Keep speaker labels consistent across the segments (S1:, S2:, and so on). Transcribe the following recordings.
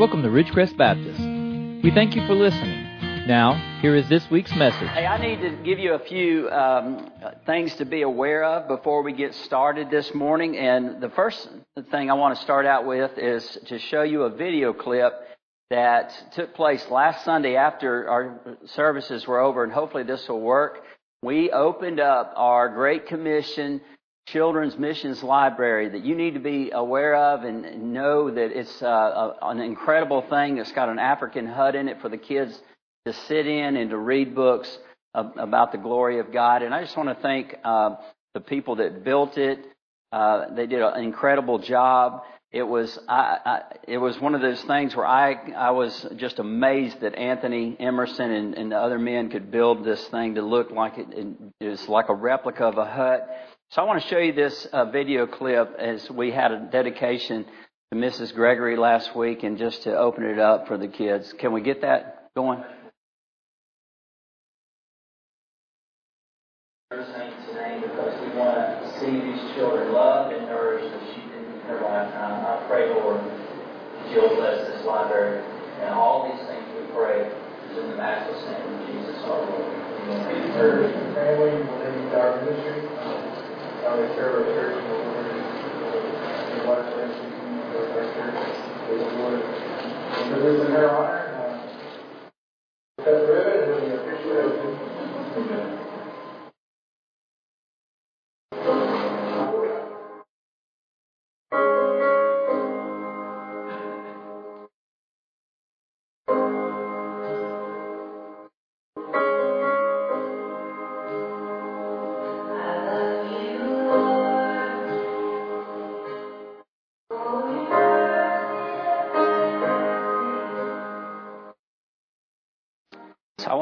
S1: Welcome to Ridgecrest Baptist. We thank you for listening. Now, here is this week's message.
S2: Hey, I need to give you a few um, things to be aware of before we get started this morning. And the first thing I want to start out with is to show you a video clip that took place last Sunday after our services were over, and hopefully this will work. We opened up our Great Commission Children's Missions Library that you need to be aware of and know that it's uh, an incredible thing. It's got an African hut in it for the kids to sit in and to read books about the glory of God. And I just want to thank uh, the people that built it. Uh, they did an incredible job. It was I, I, it was one of those things where I I was just amazed that Anthony Emerson and, and the other men could build this thing to look like it, it like a replica of a hut. So I want to show you this uh, video clip as we had a dedication to Mrs. Gregory last week, and just to open it up for the kids. Can we get that going?
S3: today because we want to see these children loved and nourished as she did in her lifetime. I pray, Lord, that you'll bless this library and all these things we pray is in the matchless name of Jesus our Lord. Amen.
S4: Church and family within our ministry, how and the her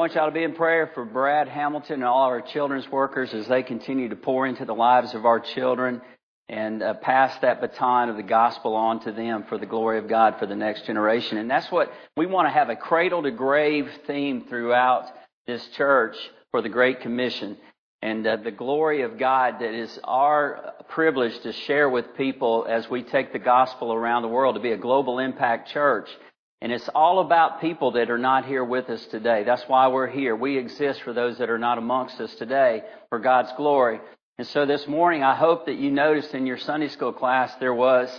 S2: Want y'all to be in prayer for Brad Hamilton and all our children's workers as they continue to pour into the lives of our children and uh, pass that baton of the gospel on to them for the glory of God for the next generation. And that's what we want to have a cradle to grave theme throughout this church for the Great Commission. And uh, the glory of God that is our privilege to share with people as we take the gospel around the world to be a global impact church. And it's all about people that are not here with us today. That's why we're here. We exist for those that are not amongst us today for God's glory. And so this morning, I hope that you noticed in your Sunday school class there was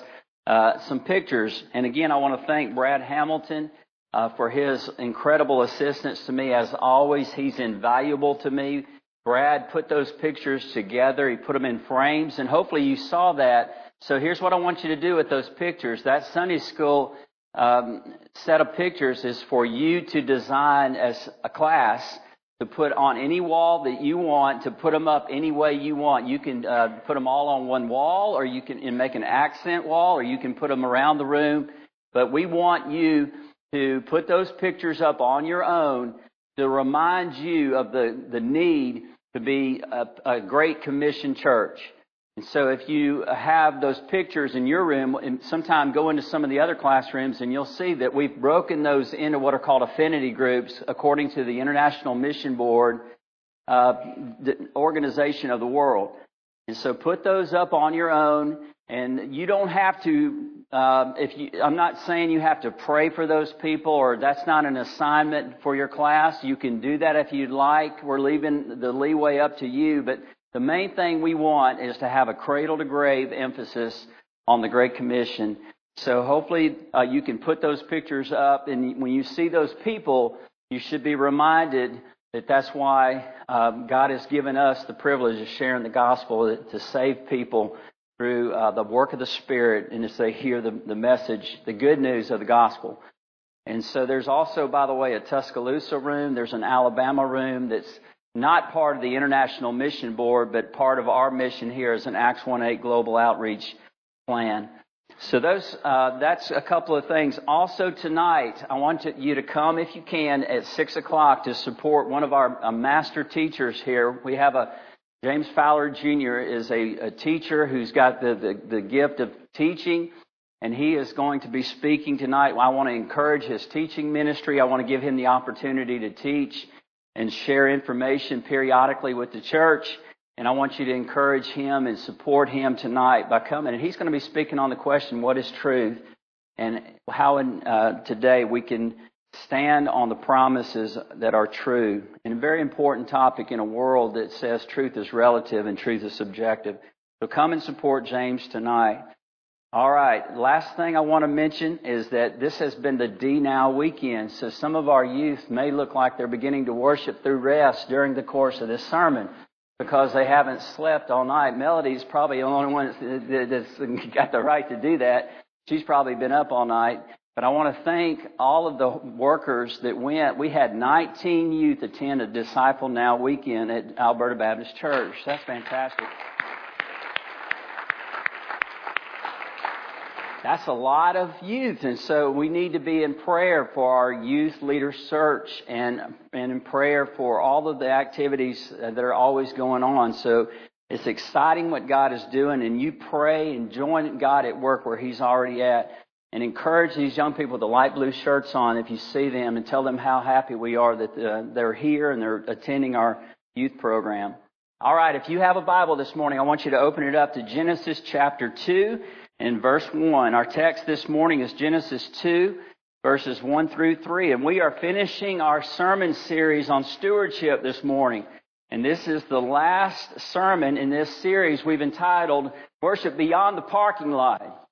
S2: uh, some pictures. And again, I want to thank Brad Hamilton uh, for his incredible assistance to me. As always, he's invaluable to me. Brad put those pictures together. He put them in frames, and hopefully you saw that. So here's what I want you to do with those pictures. That Sunday school um, set of pictures is for you to design as a class to put on any wall that you want, to put them up any way you want. You can uh, put them all on one wall, or you can make an accent wall, or you can put them around the room. But we want you to put those pictures up on your own to remind you of the, the need to be a, a great commission church. And so if you have those pictures in your room, and sometime go into some of the other classrooms and you'll see that we've broken those into what are called affinity groups according to the International Mission Board uh, the organization of the world. And so put those up on your own and you don't have to, uh, if you, I'm not saying you have to pray for those people or that's not an assignment for your class. You can do that if you'd like. We're leaving the leeway up to you, but the main thing we want is to have a cradle to grave emphasis on the Great Commission. So hopefully uh, you can put those pictures up, and when you see those people, you should be reminded that that's why um, God has given us the privilege of sharing the gospel to save people through uh, the work of the Spirit and as they hear the, the message, the good news of the gospel. And so there's also, by the way, a Tuscaloosa room. There's an Alabama room that's not part of the International Mission Board, but part of our mission here is an Acts 1-8 Global Outreach Plan. So those, uh, that's a couple of things. Also tonight, I want you to come if you can at six o'clock to support one of our uh, master teachers here. We have a James Fowler Jr. is a, a teacher who's got the, the, the gift of teaching, and he is going to be speaking tonight. I want to encourage his teaching ministry. I want to give him the opportunity to teach and share information periodically with the church. And I want you to encourage him and support him tonight by coming. And he's going to be speaking on the question, what is truth? and how in, uh, today we can stand on the promises that are true. And a very important topic in a world that says truth is relative and truth is subjective. So come and support James tonight. All right. Last thing I want to mention is that this has been the D Now weekend. So some of our youth may look like they're beginning to worship through rest during the course of this sermon because they haven't slept all night. Melody's probably the only one that's got the right to do that. She's probably been up all night. But I want to thank all of the workers that went. We had 19 youth attend a Disciple Now weekend at Alberta Baptist Church. That's fantastic. That's a lot of youth, and so we need to be in prayer for our youth leader search and and in prayer for all of the activities that are always going on. So it's exciting what God is doing, and you pray and join God at work where He's already at, and encourage these young people with the light blue shirts on if you see them, and tell them how happy we are that uh, they're here and they're attending our youth program. All right, if you have a Bible this morning, I want you to open it up to Genesis chapter two in verse 1. Our text this morning is Genesis 2, verses 1 through 3. And we are finishing our sermon series on stewardship this morning. And this is the last sermon in this series we've entitled Worship Beyond the Parking Lot.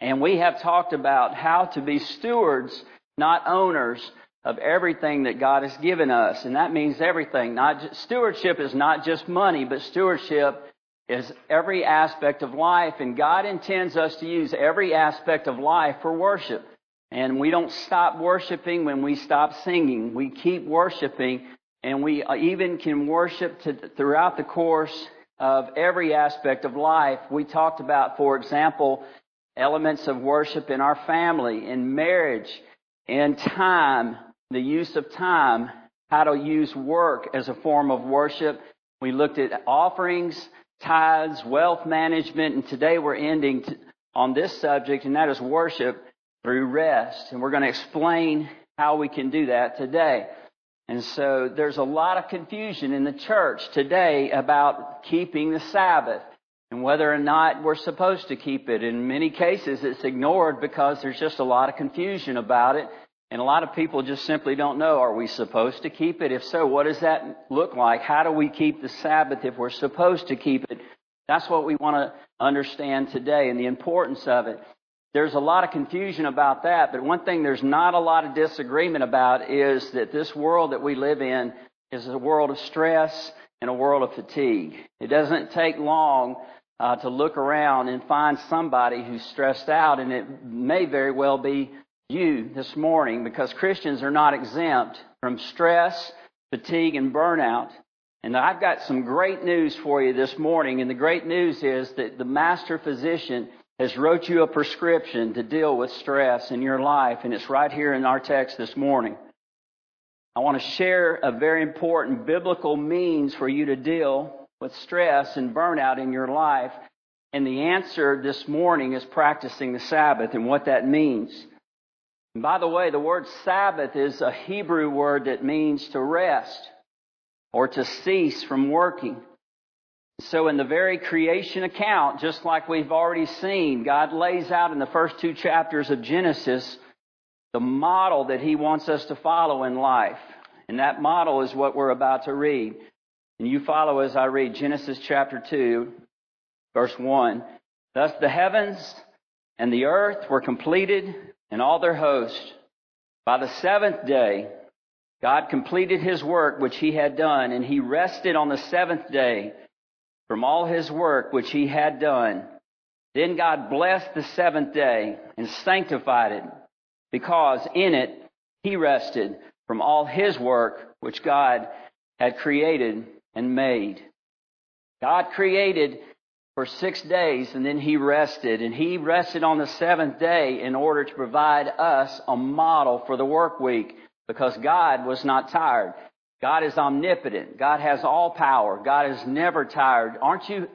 S2: And we have talked about how to be stewards, not owners, of everything that God has given us. And that means everything. Not just, stewardship is not just money, but stewardship is every aspect of life, and God intends us to use every aspect of life for worship. And we don't stop worshiping when we stop singing. We keep worshiping, and we uh, even can worship to, throughout the course of every aspect of life. We talked about, for example, elements of worship in our family, in marriage, in time, the use of time, how to use work as a form of worship. We looked at offerings, tithes, wealth management, and today we're ending on this subject, and that is worship through rest. And we're going to explain how we can do that today. And so there's a lot of confusion in the church today about keeping the Sabbath and whether or not we're supposed to keep it. In many cases, it's ignored because there's just a lot of confusion about it. And a lot of people just simply don't know, are we supposed to keep it? If so, what does that look like? How do we keep the Sabbath if we're supposed to keep it? That's what we want to understand today and the importance of it. There's a lot of confusion about that, but one thing there's not a lot of disagreement about is that this world that we live in is a world of stress and a world of fatigue. It doesn't take long uh, to look around and find somebody who's stressed out, and it may very well be you this morning because Christians are not exempt from stress, fatigue, and burnout. And I've got some great news for you this morning. And the great news is that the master physician has wrote you a prescription to deal with stress in your life. And it's right here in our text this morning. I want to share a very important biblical means for you to deal with stress and burnout in your life. And the answer this morning is practicing the Sabbath and what that means. And by the way, the word Sabbath is a Hebrew word that means to rest or to cease from working. So in the very creation account, just like we've already seen, God lays out in the first two chapters of Genesis the model that He wants us to follow in life. And that model is what we're about to read. And you follow as I read Genesis chapter 2, verse 1. Thus the heavens and the earth were completed and all their host. By the seventh day, God completed his work which he had done, and he rested on the seventh day from all his work which he had done. Then God blessed the seventh day and sanctified it, because in it he rested from all his work which God had created and made. God created for six days and then he rested. And he rested on the seventh day in order to provide us a model for the work week because God was not tired. God is omnipotent. God has all power. God is never tired. Aren't you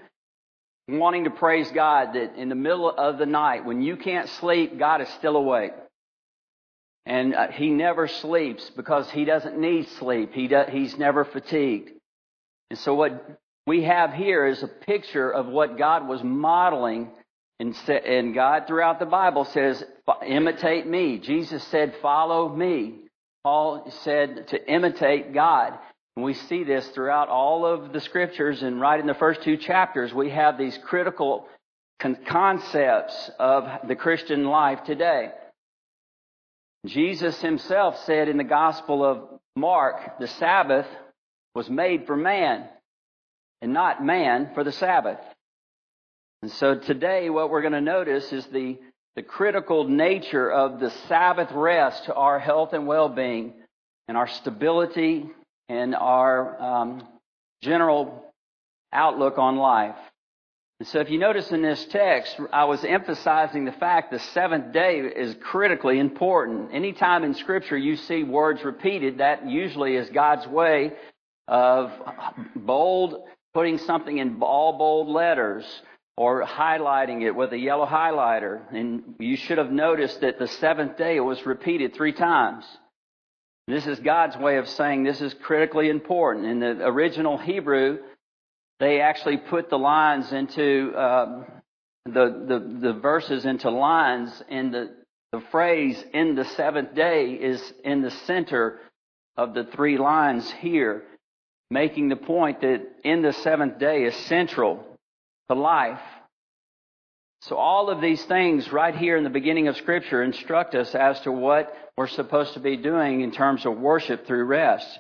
S2: wanting to praise God that in the middle of the night when you can't sleep, God is still awake? And uh, he never sleeps because he doesn't need sleep. He does, he's never fatigued. And so what we have here is a picture of what God was modeling And, God throughout the Bible says, imitate me. Jesus said, follow me. Paul said to imitate God. And we see this throughout all of the scriptures and right in the first two chapters, we have these critical concepts of the Christian life today. Jesus himself said in the Gospel of Mark, the Sabbath was made for man and not man for the Sabbath. And so today what we're going to notice is the, the critical nature of the Sabbath rest to our health and well-being and our stability and our um, general outlook on life. And so if you notice in this text, I was emphasizing the fact the seventh day is critically important. Anytime in scripture you see words repeated, that usually is God's way of bold, putting something in all bold letters or highlighting it with a yellow highlighter. And you should have noticed that the seventh day was repeated three times. This is God's way of saying this is critically important. In the original Hebrew, they actually put the lines into um, the, the the verses into lines, and the the phrase "in the seventh day" is in the center of the three lines here, making the point that in the seventh day is central to life. So all of these things right here in the beginning of Scripture instruct us as to what we're supposed to be doing in terms of worship through rest.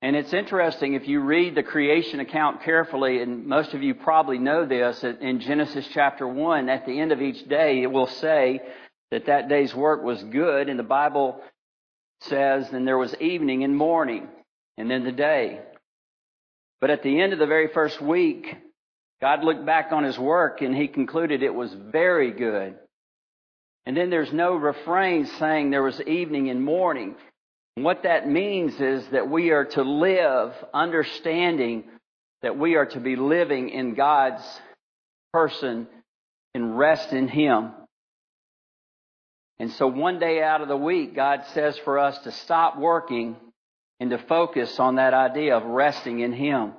S2: And it's interesting if you read the creation account carefully, and most of you probably know this, in Genesis chapter 1, at the end of each day, it will say that that day's work was good, and the Bible says, then there was evening and morning, and then the day. But at the end of the very first week, God looked back on his work and he concluded it was very good. And then there's no refrain saying there was evening and morning. What that means is that we are to live understanding that we are to be living in God's person and rest in Him. And so one day out of the week, God says for us to stop working and to focus on that idea of resting in Him.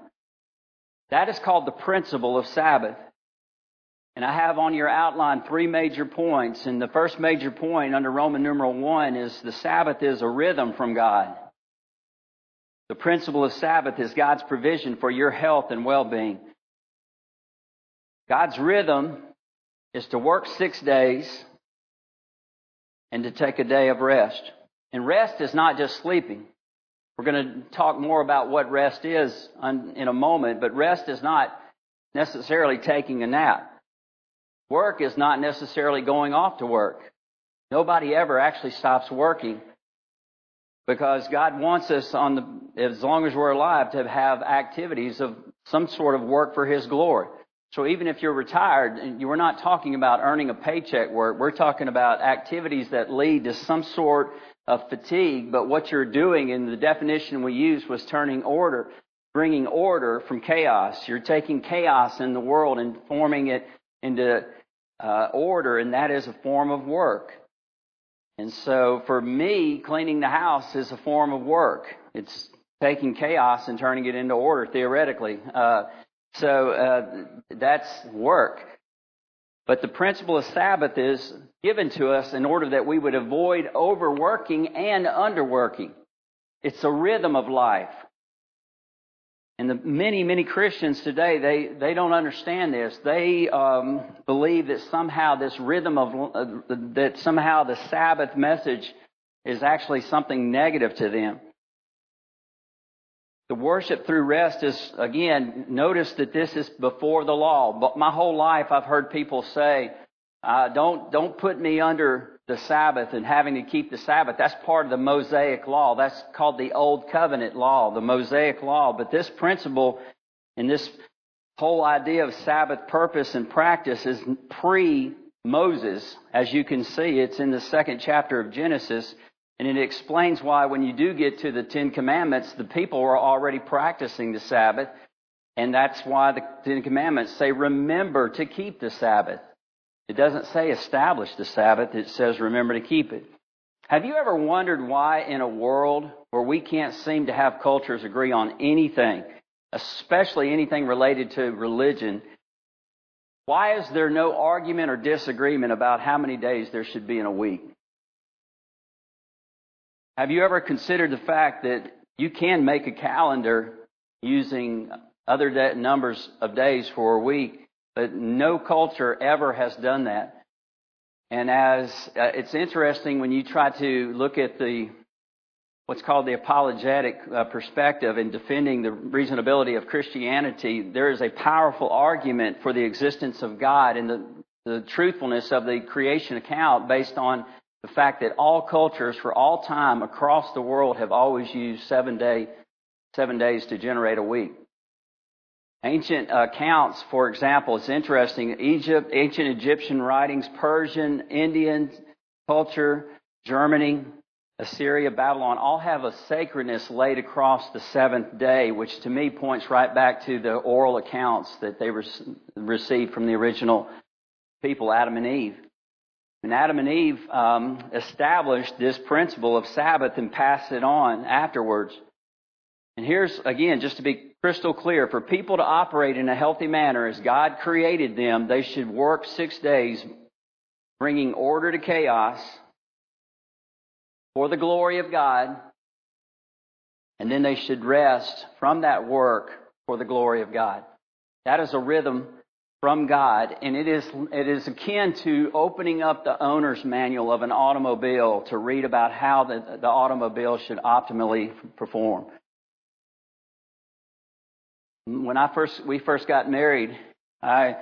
S2: That is called the principle of Sabbath. And I have on your outline three major points. And the first major point under Roman numeral one is the Sabbath is a rhythm from God. The principle of Sabbath is God's provision for your health and well-being. God's rhythm is to work six days and to take a day of rest. And rest is not just sleeping. We're going to talk more about what rest is in a moment, but rest is not necessarily taking a nap. Work is not necessarily going off to work. Nobody ever actually stops working because God wants us on the, as long as we're alive to have activities of some sort of work for His glory. So even if you're retired, and we're not talking about earning a paycheck work. We're talking about activities that lead to some sort of fatigue. But what you're doing, and the definition we used was turning order, bringing order from chaos. You're taking chaos in the world and forming it into uh, order, and that is a form of work. And so for me, cleaning the house is a form of work. It's taking chaos and turning it into order, theoretically. Uh, so uh, that's work. But the principle of Sabbath is given to us in order that we would avoid overworking and underworking. It's a rhythm of life. And the many, many Christians today, they, they don't understand this. They um, believe that somehow this rhythm of, uh, that somehow the Sabbath message is actually something negative to them. The worship through rest is, again, notice that this is before the law. But my whole life I've heard people say, uh, don't, don't put me under the Sabbath and having to keep the Sabbath. That's part of the Mosaic law. That's called the Old Covenant law, the Mosaic law. But this principle and this whole idea of Sabbath purpose and practice is pre Moses. As you can see, it's in the second chapter of Genesis. And it explains why when you do get to the Ten Commandments, the people were already practicing the Sabbath. And that's why the Ten Commandments say, remember to keep the Sabbath. It doesn't say establish the Sabbath, it says remember to keep it. Have you ever wondered why in a world where we can't seem to have cultures agree on anything, especially anything related to religion, Why is there no argument or disagreement about how many days there should be in a week? Have you ever considered the fact that you can make a calendar using other de- numbers of days for a week, but no culture ever has done that. And as uh, it's interesting when you try to look at the what's called the apologetic uh, perspective in defending the reasonability of Christianity, there is a powerful argument for the existence of God and the, the truthfulness of the creation account based on the fact that all cultures for all time across the world have always used seven day seven days to generate a week. Ancient uh, accounts, for example, it's interesting. Egypt, ancient Egyptian writings, Persian, Indian culture, Germany, Assyria, Babylon, all have a sacredness laid across the seventh day, which to me points right back to the oral accounts that they received from the original people, Adam and Eve. And Adam and Eve um, established this principle of Sabbath and passed it on afterwards. And here's, again, just to be crystal clear, for people to operate in a healthy manner as God created them, they should work six days, bringing order to chaos for the glory of God, and then they should rest from that work for the glory of God. That is a rhythm from God, and it is, it is akin to opening up the owner's manual of an automobile to read about how the, the automobile should optimally perform. When I first, we first got married, I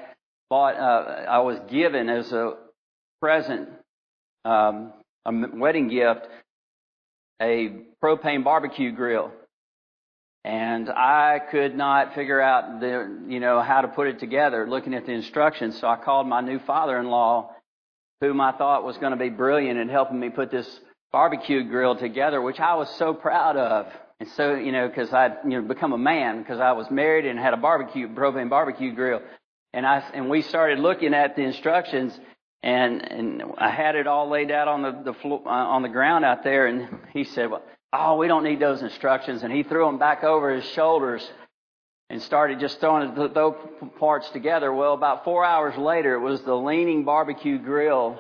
S2: bought, uh, I was given as a present, um, a wedding gift, a propane barbecue grill and I could not figure out the, you know, how to put it together looking at the instructions. So I called my new father-in-law, whom I thought was going to be brilliant in helping me put this barbecue grill together, which I was so proud of. And so, you know, cause I'd, you know, become a man because I was married and had a barbecue, propane barbecue grill. And I, and we started looking at the instructions and, and I had it all laid out on the, the floor, uh, on the ground out there. And he said, well, Oh, we don't need those instructions. And he threw them back over his shoulders and started just throwing those parts together. Well, about four hours later, it was the leaning barbecue grill,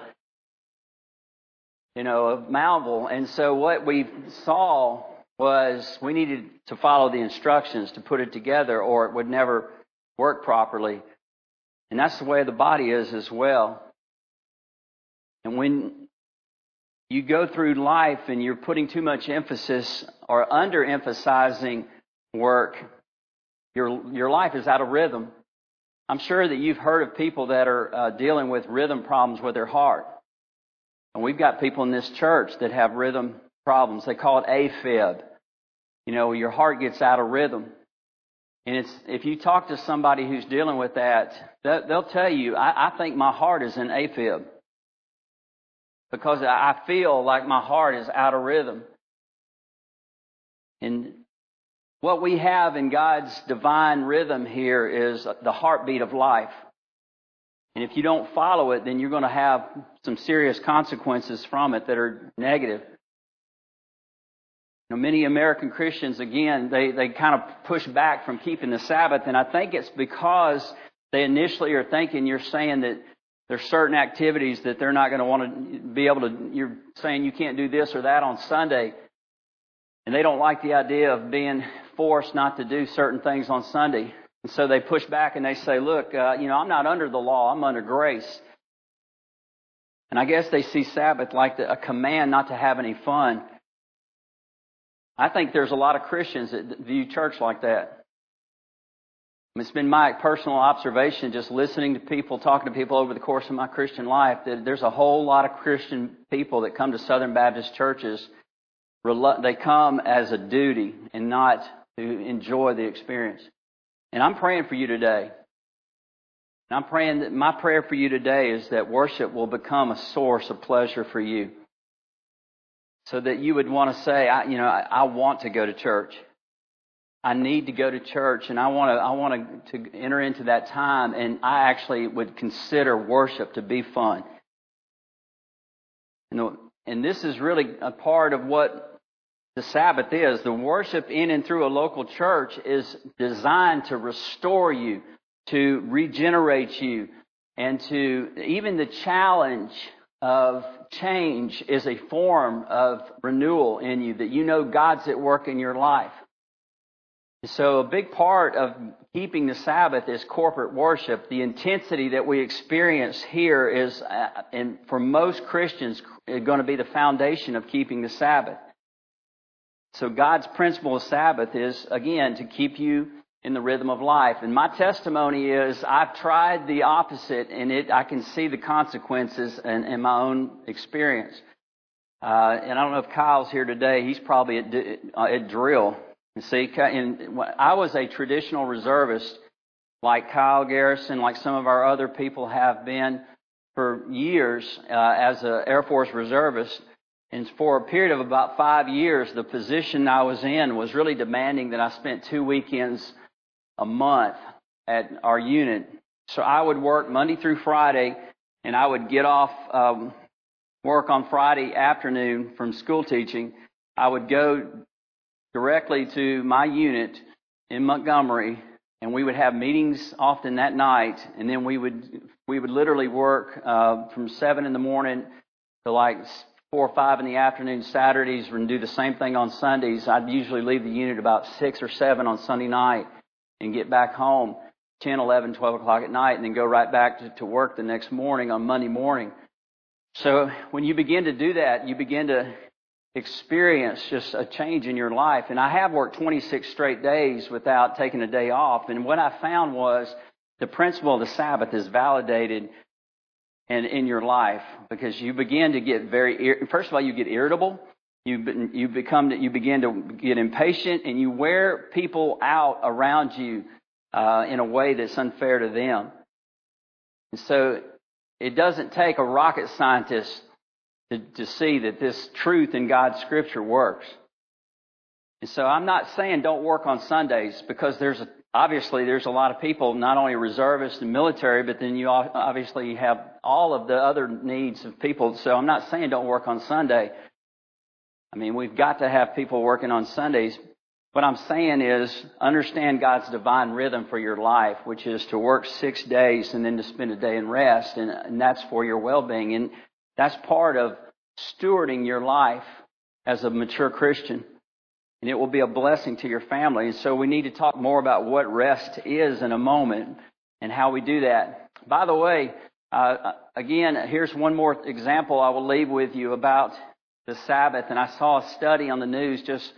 S2: you know, of Malville. And so what we saw was we needed to follow the instructions to put it together or it would never work properly. And that's the way the body is as well. And when you go through life and you're putting too much emphasis or underemphasizing work, your, your life is out of rhythm. I'm sure that you've heard of people that are uh, dealing with rhythm problems with their heart. And we've got people in this church that have rhythm problems. They call it AFib. You know, your heart gets out of rhythm. And it's, if you talk to somebody who's dealing with that, they'll tell you, I, I think my heart is in AFib because I feel like my heart is out of rhythm. And what we have in God's divine rhythm here is the heartbeat of life. And if you don't follow it, then you're going to have some serious consequences from it that are negative. You know, many American Christians, again, they, they kind of push back from keeping the Sabbath, and I think it's because they initially are thinking you're saying that there's certain activities that they're not going to want to be able to, you're saying you can't do this or that on Sunday. And they don't like the idea of being forced not to do certain things on Sunday. And so they push back and they say, look, uh, you know, I'm not under the law, I'm under grace. And I guess they see Sabbath like the, a command not to have any fun. I think there's a lot of Christians that view church like that. It's been my personal observation just listening to people, talking to people over the course of my Christian life that there's a whole lot of Christian people that come to Southern Baptist churches. They come as a duty and not to enjoy the experience. And I'm praying for you today. And I'm praying that my prayer for you today is that worship will become a source of pleasure for you. So that you would want to say, I, you know, I, I want to go to church. I need to go to church and I want to, I want to, enter into that time and I actually would consider worship to be fun. And, and this is really a part of what the Sabbath is. The worship in and through a local church is designed to restore you, to regenerate you, and to even the challenge of change is a form of renewal in you that you know God's at work in your life. So a big part of keeping the Sabbath is corporate worship. The intensity that we experience here is, uh, and for most Christians, going to be the foundation of keeping the Sabbath. So God's principle of Sabbath is, again, to keep you in the rhythm of life. And my testimony is I've tried the opposite and it, I can see the consequences in, in my own experience. Uh, and I don't know if Kyle's here today. He's probably at, at drill. See, in, I was a traditional reservist like Kyle Garrison, like some of our other people have been for years uh, as an Air Force reservist. And for a period of about five years, the position I was in was really demanding that I spent two weekends a month at our unit. So I would work Monday through Friday, and I would get off um, work on Friday afternoon from school teaching. I would go directly to my unit in Montgomery, and we would have meetings often that night, and then we would we would literally work uh, from seven in the morning to like four or five in the afternoon Saturdays, and do the same thing on Sundays. I'd usually leave the unit about six or seven on Sunday night and get back home 10, 11, 12 o'clock at night and then go right back to, to work the next morning on Monday morning. So when you begin to do that, you begin to experience just a change in your life. And I have worked 26 straight days without taking a day off. And what I found was the principle of the Sabbath is validated in, in your life because you begin to get very, first of all, you get irritable. You, you become, you begin to get impatient and you wear people out around you, uh, in a way that's unfair to them. And so it doesn't take a rocket scientist to, to see that this truth in God's scripture works. And so I'm not saying don't work on Sundays because there's a, obviously there's a lot of people, not only reservists and military, but then you obviously have all of the other needs of people. So I'm not saying don't work on Sunday. I mean, we've got to have people working on Sundays. What I'm saying is understand God's divine rhythm for your life, which is to work six days and then to spend a day in rest, and, and that's for your well-being. And that's part of stewarding your life as a mature Christian. And it will be a blessing to your family. And so we need to talk more about what rest is in a moment and how we do that. By the way, uh, again, here's one more example I will leave with you about the Sabbath. And I saw a study on the news just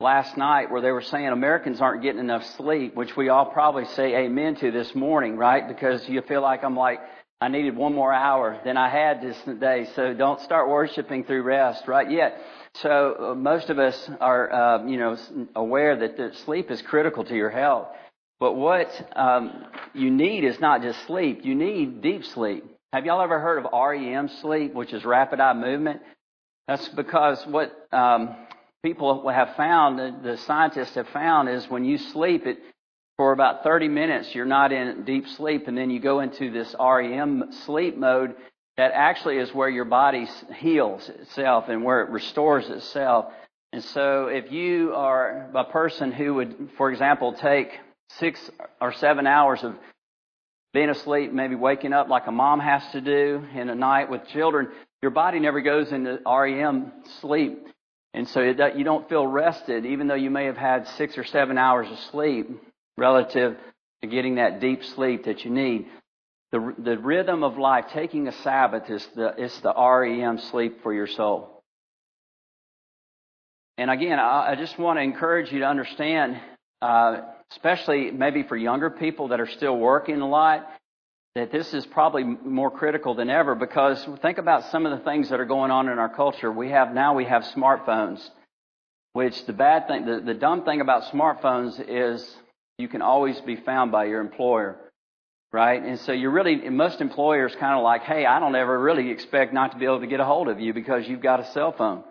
S2: last night where they were saying Americans aren't getting enough sleep, which we all probably say amen to this morning, right? Because you feel like I'm like, I needed one more hour than I had this day. So don't start worshiping through rest, right? Yet, so uh, most of us are, uh, you know, aware that the sleep is critical to your health. But what um, you need is not just sleep. You need deep sleep. Have y'all ever heard of REM sleep, which is rapid eye movement? That's because what um, people have found, the, the scientists have found, is when you sleep, it for about 30 minutes you're not in deep sleep, and then you go into this REM sleep mode. That actually is where your body heals itself and where it restores itself. And so, if you are a person who would, for example, take six or seven hours of being asleep, maybe waking up like a mom has to do in a night with children, your body never goes into REM sleep. And so you don't feel rested, even though you may have had six or seven hours of sleep relative to getting that deep sleep that you need. The, the rhythm of life, taking a Sabbath, is the, it's the REM sleep for your soul. And again, I, I just want to encourage you to understand, uh, especially maybe for younger people that are still working a lot, that this is probably more critical than ever because think about some of the things that are going on in our culture. We have now we have smartphones, which the bad thing, the, the dumb thing about smartphones is you can always be found by your employer, right? And so you're really, most employers kind of like, hey, I don't ever really expect not to be able to get a hold of you because you've got a cell phone.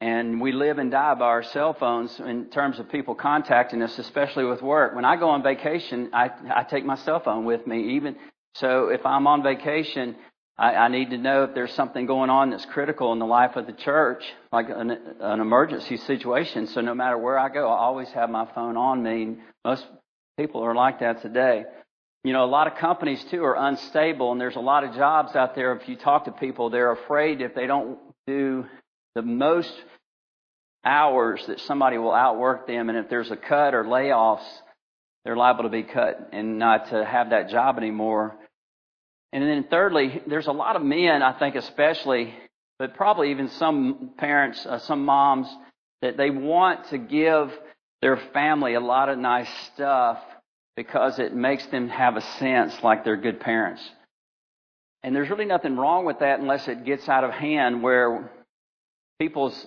S2: And we live and die by our cell phones in terms of people contacting us, especially with work. When I go on vacation, I, I take my cell phone with me. Even so, if I'm on vacation, I, I need to know if there's something going on that's critical in the life of the church, like an, an emergency situation. So no matter where I go, I always have my phone on me. Most people are like that today. you know, a lot of companies too are unstable and there's a lot of jobs out there. If you talk to people, they're afraid if they don't do the most hours that somebody will outwork them. And if there's a cut or layoffs, they're liable to be cut and not to have that job anymore. And then thirdly, there's a lot of men, I think especially, but probably even some parents, uh, some moms, that they want to give their family a lot of nice stuff because it makes them have a sense like they're good parents. And there's really nothing wrong with that unless it gets out of hand where people's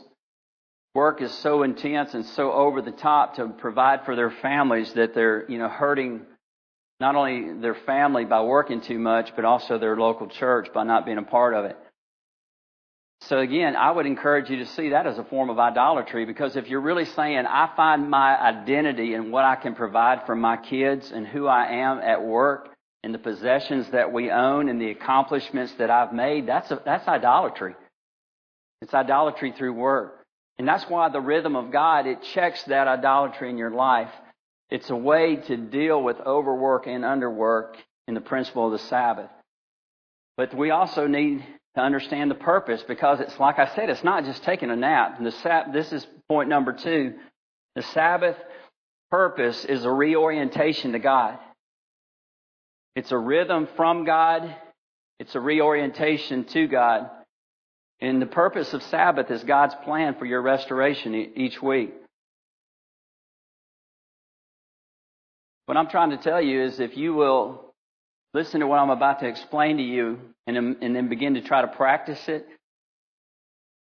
S2: work is so intense and so over the top to provide for their families that they're, you know, hurting not only their family by working too much, but also their local church by not being a part of it. So again, I would encourage you to see that as a form of idolatry because if you're really saying, I find my identity in what I can provide for my kids and who I am at work and the possessions that we own and the accomplishments that I've made, that's, a, that's idolatry. It's idolatry through work. And that's why the rhythm of God, it checks that idolatry in your life. It's a way to deal with overwork and underwork in the principle of the Sabbath. But we also need to understand the purpose because it's like I said, it's not just taking a nap. Sab- this is point number two. The Sabbath purpose is a reorientation to God. It's a rhythm from God. It's a reorientation to God. And the purpose of Sabbath is God's plan for your restoration each week. What I'm trying to tell you is if you will listen to what I'm about to explain to you and, and then begin to try to practice it,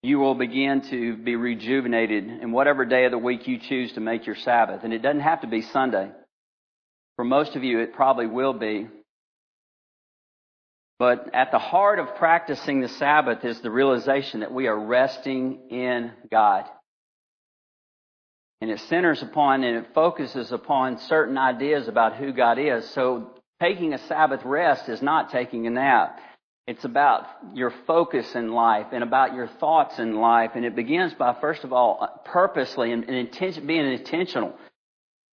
S2: you will begin to be rejuvenated in whatever day of the week you choose to make your Sabbath. And it doesn't have to be Sunday. For most of you, it probably will be. But at the heart of practicing the Sabbath is the realization that we are resting in God. And it centers upon and it focuses upon certain ideas about who God is. So taking a Sabbath rest is not taking a nap. It's about your focus in life and about your thoughts in life. And it begins by, first of all, purposely and, and intention, being intentional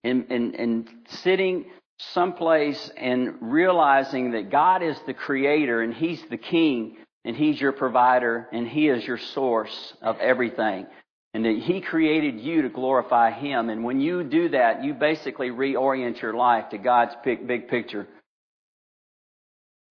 S2: and, and, and sitting someplace and realizing that God is the creator and He's the king and He's your provider and He is your source of everything. And that He created you to glorify Him. And when you do that, you basically reorient your life to God's big, picture.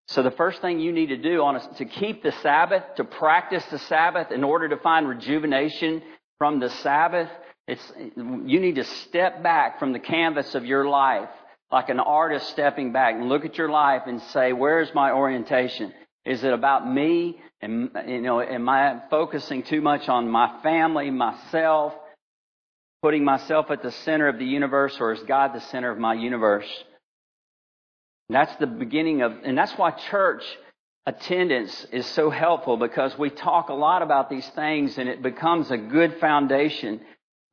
S2: So the first thing you need to do on a, to keep the Sabbath, to practice the Sabbath in order to find rejuvenation from the Sabbath, it's, you need to step back from the canvas of your life like an artist stepping back and look at your life and say, where's my orientation? Is it about me? And, you know, am I focusing too much on my family, myself, putting myself at the center of the universe, or is God the center of my universe? that's the beginning of, and that's why church attendance is so helpful because we talk a lot about these things and it becomes a good foundation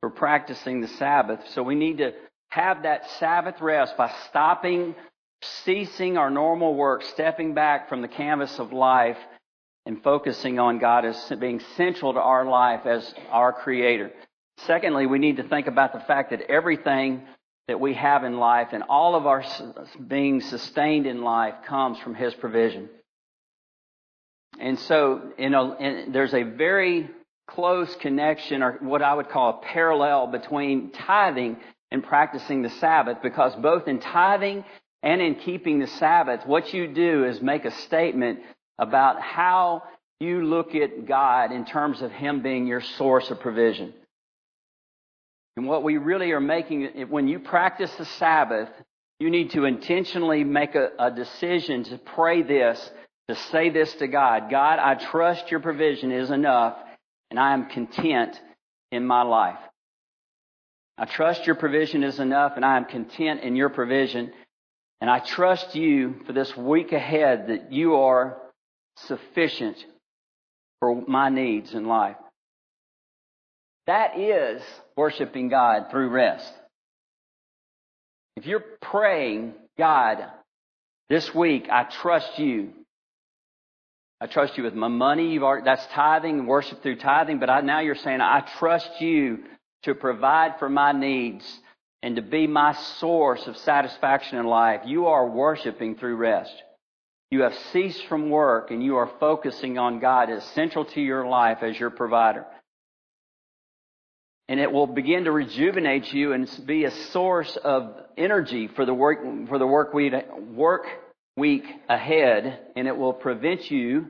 S2: for practicing the Sabbath. So we need to have that Sabbath rest by stopping, ceasing our normal work, stepping back from the canvas of life and focusing on God as being central to our life as our creator. Secondly, we need to think about the fact that everything that we have in life and all of our being sustained in life comes from His provision. And so, there's a very close connection or what I would call a parallel between tithing and practicing the Sabbath because both in tithing and in keeping the Sabbath, what you do is make a statement about how you look at God in terms of Him being your source of provision. And what we really are making, when you practice the Sabbath, you need to intentionally make a, a, decision to pray this, to say this to God. God, I trust your provision is enough, and I am content in my life. I trust your provision is enough, and I am content in your provision. And I trust you for this week ahead that you are sufficient for my needs in life. That is worshiping God through rest. If you're praying, God, this week I trust you. I trust you with my money. You've already, that's tithing, worship through tithing. But I, now you're saying I trust you to provide for my needs and to be my source of satisfaction in life, you are worshiping through rest. You have ceased from work and you are focusing on God as central to your life as your provider. And it will begin to rejuvenate you and be a source of energy for the work, for the work week, work week ahead, and it will prevent you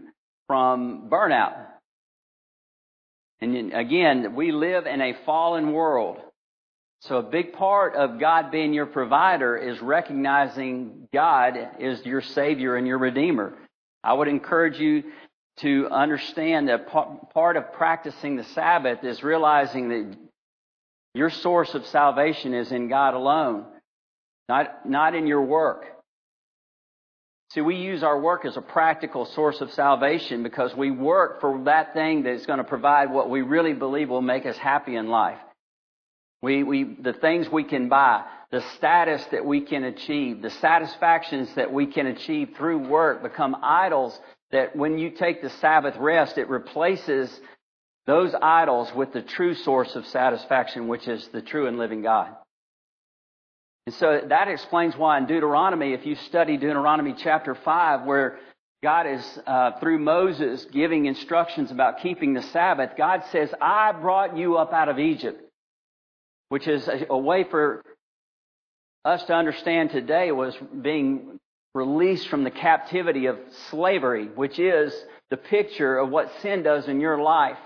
S2: from burnout. And again, we live in a fallen world. So a big part of God being your provider is recognizing God is your Savior and your Redeemer. I would encourage you to understand that part of practicing the Sabbath is realizing that your source of salvation is in God alone, not, not in your work. See, we use our work as a practical source of salvation because we work for that thing that's going to provide what we really believe will make us happy in life. We, we, the things we can buy, the status that we can achieve, the satisfactions that we can achieve through work become idols that when you take the Sabbath rest, it replaces those idols with the true source of satisfaction, which is the true and living God. And so that explains why in Deuteronomy, if you study Deuteronomy chapter 5, where God is, uh, through Moses, giving instructions about keeping the Sabbath, God says, I brought you up out of Egypt which is a, a way for us to understand today was being released from the captivity of slavery, which is the picture of what sin does in your life.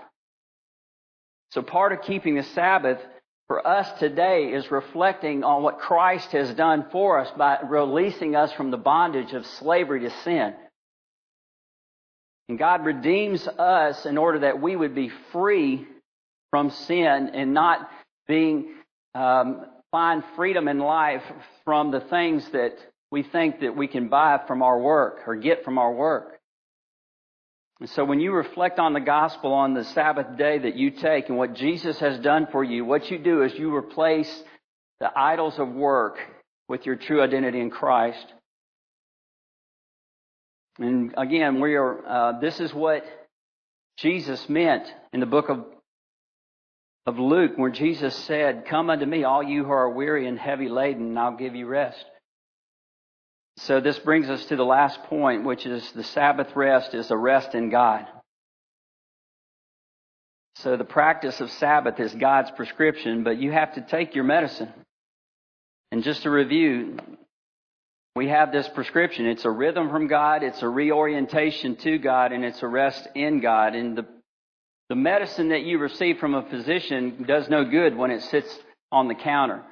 S2: So part of keeping the Sabbath for us today is reflecting on what Christ has done for us by releasing us from the bondage of slavery to sin. And God redeems us in order that we would be free from sin and not being um, find freedom in life from the things that we think that we can buy from our work or get from our work. And so when you reflect on the gospel on the Sabbath day that you take and what Jesus has done for you, what you do is you replace the idols of work with your true identity in Christ. And again, we are, uh, this is what Jesus meant in the book of of Luke where Jesus said, Come unto me, all you who are weary and heavy laden, and I'll give you rest. So this brings us to the last point, which is the Sabbath rest is a rest in God. So the practice of Sabbath is God's prescription, but you have to take your medicine. And just to review, we have this prescription. It's a rhythm from God, it's a reorientation to God, and it's a rest in God. And the the medicine that you receive from a physician does no good when it sits on the counter.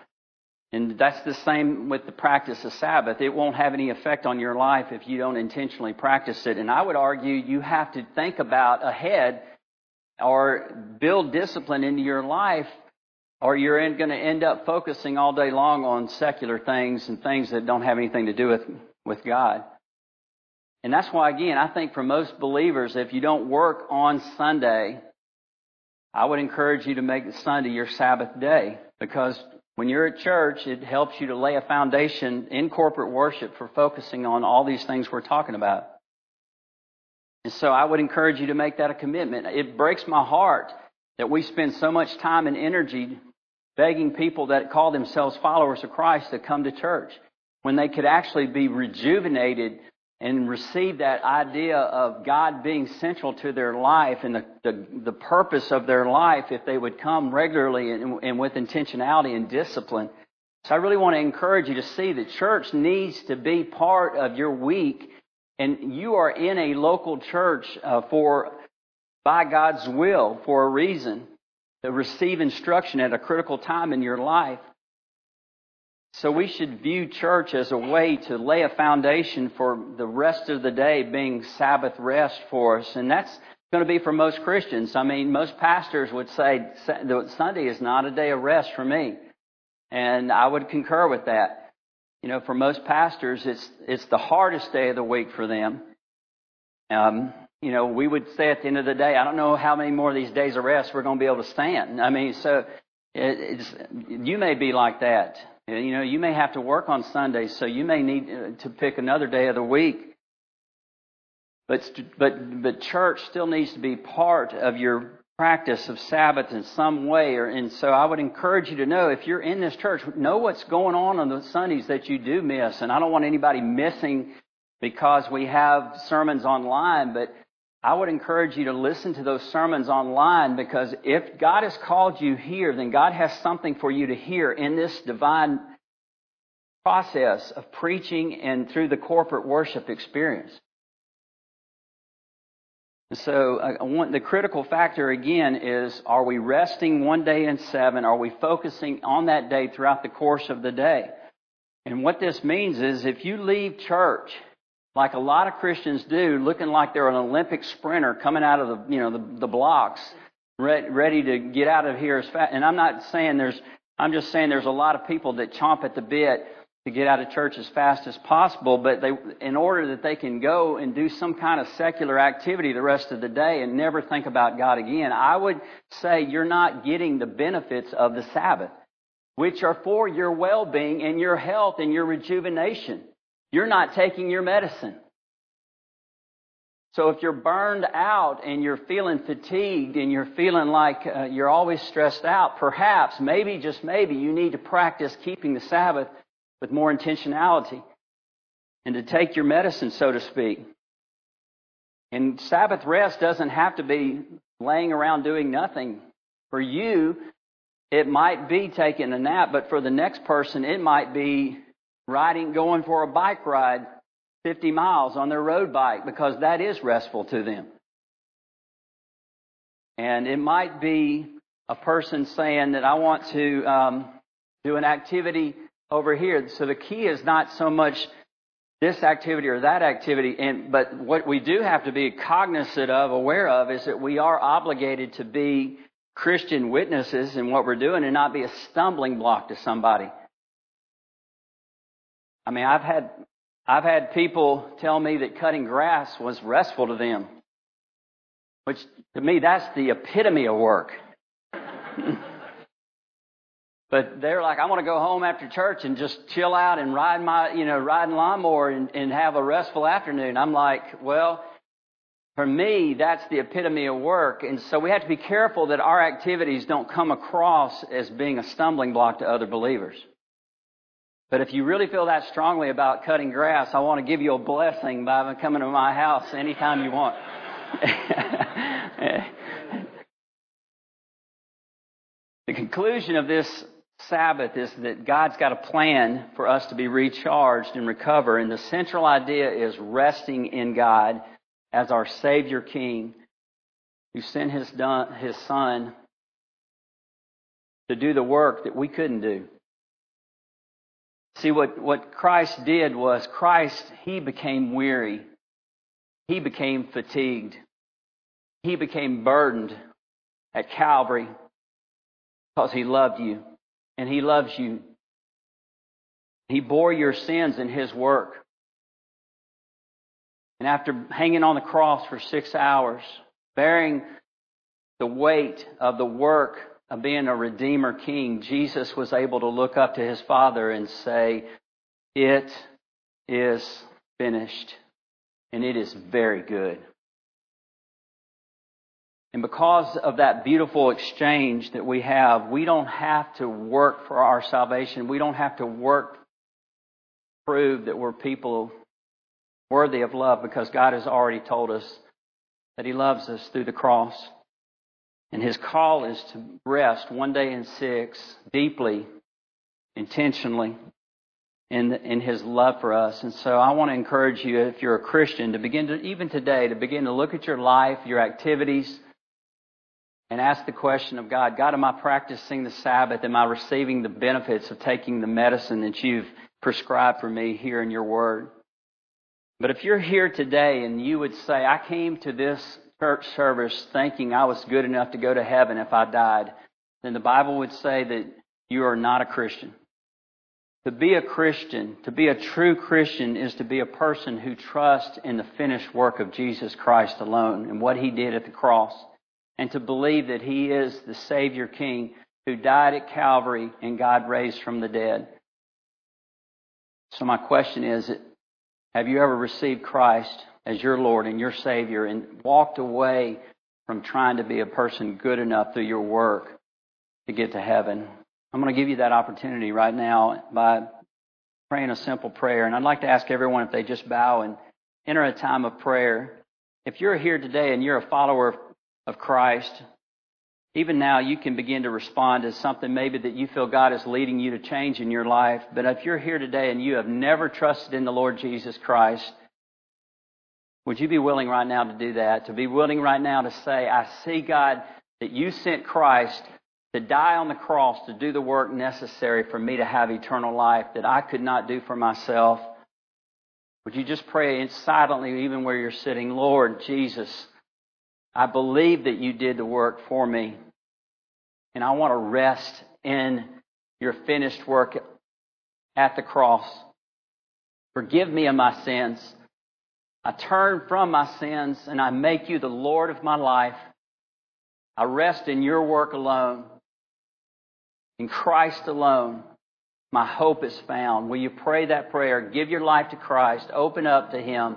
S2: And that's the same with the practice of Sabbath. It won't have any effect on your life if you don't intentionally practice it. And I would argue you have to think about ahead or build discipline into your life or you're going to end up focusing all day long on secular things and things that don't have anything to do with, with God. And that's why, again, I think for most believers, if you don't work on Sunday, I would encourage you to make Sunday your Sabbath day because when you're at church, it helps you to lay a foundation in corporate worship for focusing on all these things we're talking about. And so I would encourage you to make that a commitment. It breaks my heart that we spend so much time and energy begging people that call themselves followers of Christ to come to church when they could actually be rejuvenated and receive that idea of God being central to their life and the, the, the purpose of their life if they would come regularly and, and, with intentionality and discipline. So I really want to encourage you to see that church needs to be part of your week and you are in a local church uh, for, by God's will, for a reason to receive instruction at a critical time in your life. So we should view church as a way to lay a foundation for the rest of the day being Sabbath rest for us. And that's going to be for most Christians. I mean, most pastors would say Sunday is not a day of rest for me. And I would concur with that. You know, for most pastors, it's, it's the hardest day of the week for them. Um, you know, we would say at the end of the day, I don't know how many more of these days of rest we're going to be able to stand. I mean, so it, you may be like that. You know, you may have to work on Sundays, so you may need uh, to pick another day of the week. But, but, but church still needs to be part of your practice of Sabbath in some way. Or, and so I would encourage you to know if you're in this church, know what's going on on the Sundays that you do miss. And I don't want anybody missing because we have sermons online, but I would encourage you to listen to those sermons online because if God has called you here, then God has something for you to hear in this divine process of preaching and through the corporate worship experience. So uh, want, the critical factor again is are we resting one day in seven? Are we focusing on that day throughout the course of the day? And what this means is if you leave church like a lot of Christians do, looking like they're an Olympic sprinter coming out of the, you know, the, the blocks, ready to get out of here as fast. And I'm not saying there's, I'm just saying there's a lot of people that chomp at the bit to get out of church as fast as possible, but they, in order that they can go and do some kind of secular activity the rest of the day and never think about God again, I would say you're not getting the benefits of the Sabbath, which are for your well-being and your health and your rejuvenation. You're not taking your medicine. So if you're burned out and you're feeling fatigued and you're feeling like uh, you're always stressed out, perhaps, maybe, just maybe, you need to practice keeping the Sabbath with more intentionality and to take your medicine, so to speak. And Sabbath rest doesn't have to be laying around doing nothing. For you, it might be taking a nap, but for the next person, it might be riding, going for a bike ride 50 miles on their road bike because that is restful to them. And it might be a person saying that I want to um, do an activity over here. So the key is not so much this activity or that activity, and but what we do have to be cognizant of, aware of, is that we are obligated to be Christian witnesses in what we're doing and not be a stumbling block to somebody. I mean, I've had, I've had people tell me that cutting grass was restful to them. Which, to me, that's the epitome of work. but they're like, I want to go home after church and just chill out and ride my, you know, riding lawnmower and, and have a restful afternoon. I'm like, well, for me, that's the epitome of work. And so we have to be careful that our activities don't come across as being a stumbling block to other believers. But if you really feel that strongly about cutting grass, I want to give you a blessing by coming to my house anytime you want. the conclusion of this Sabbath is that God's got a plan for us to be recharged and recover. And the central idea is resting in God as our Savior King who sent his, his Son to do the work that we couldn't do. See, what, what Christ did was Christ, He became weary. He became fatigued. He became burdened at Calvary because He loved you and He loves you. He bore your sins in His work. And after hanging on the cross for six hours, bearing the weight of the work of being a Redeemer King, Jesus was able to look up to his Father and say, It is finished. And it is very good. And because of that beautiful exchange that we have, we don't have to work for our salvation. We don't have to work prove that we're people worthy of love because God has already told us that He loves us through the cross. And his call is to rest one day in six deeply, intentionally in, in his love for us. And so I want to encourage you, if you're a Christian, to begin to, even today, to begin to look at your life, your activities, and ask the question of God, God, am I practicing the Sabbath? Am I receiving the benefits of taking the medicine that you've prescribed for me here in your word? But if you're here today and you would say, I came to this church service thinking I was good enough to go to heaven if I died, then the Bible would say that you are not a Christian. To be a Christian, to be a true Christian, is to be a person who trusts in the finished work of Jesus Christ alone and what He did at the cross, and to believe that He is the Savior King who died at Calvary and God raised from the dead. So my question is, have you ever received Christ as your Lord and your Savior and walked away from trying to be a person good enough through your work to get to heaven. I'm going to give you that opportunity right now by praying a simple prayer. And I'd like to ask everyone if they just bow and enter a time of prayer. If you're here today and you're a follower of Christ, even now you can begin to respond to something maybe that you feel God is leading you to change in your life. But if you're here today and you have never trusted in the Lord Jesus Christ, would you be willing right now to do that? To be willing right now to say, I see God that you sent Christ to die on the cross to do the work necessary for me to have eternal life that I could not do for myself. Would you just pray silently, even where you're sitting, Lord Jesus, I believe that you did the work for me, and I want to rest in your finished work at the cross. Forgive me of my sins. I turn from my sins and I make you the Lord of my life. I rest in your work alone. In Christ alone, my hope is found. Will you pray that prayer? Give your life to Christ. Open up to Him.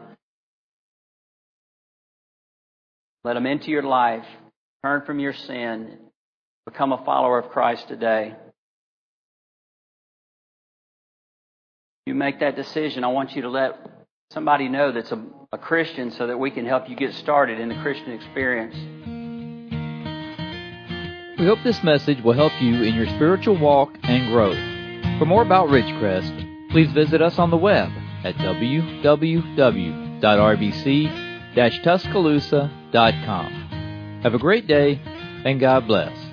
S2: Let Him into your life. Turn from your sin. Become a follower of Christ today. You make that decision. I want you to let somebody know that's a, a Christian so that we can help you get started in the Christian experience.
S1: We hope this message will help you in your spiritual walk and growth. For more about Ridgecrest, please visit us on the web at www.rbc-tuscaloosa.com. Have a great day and God bless.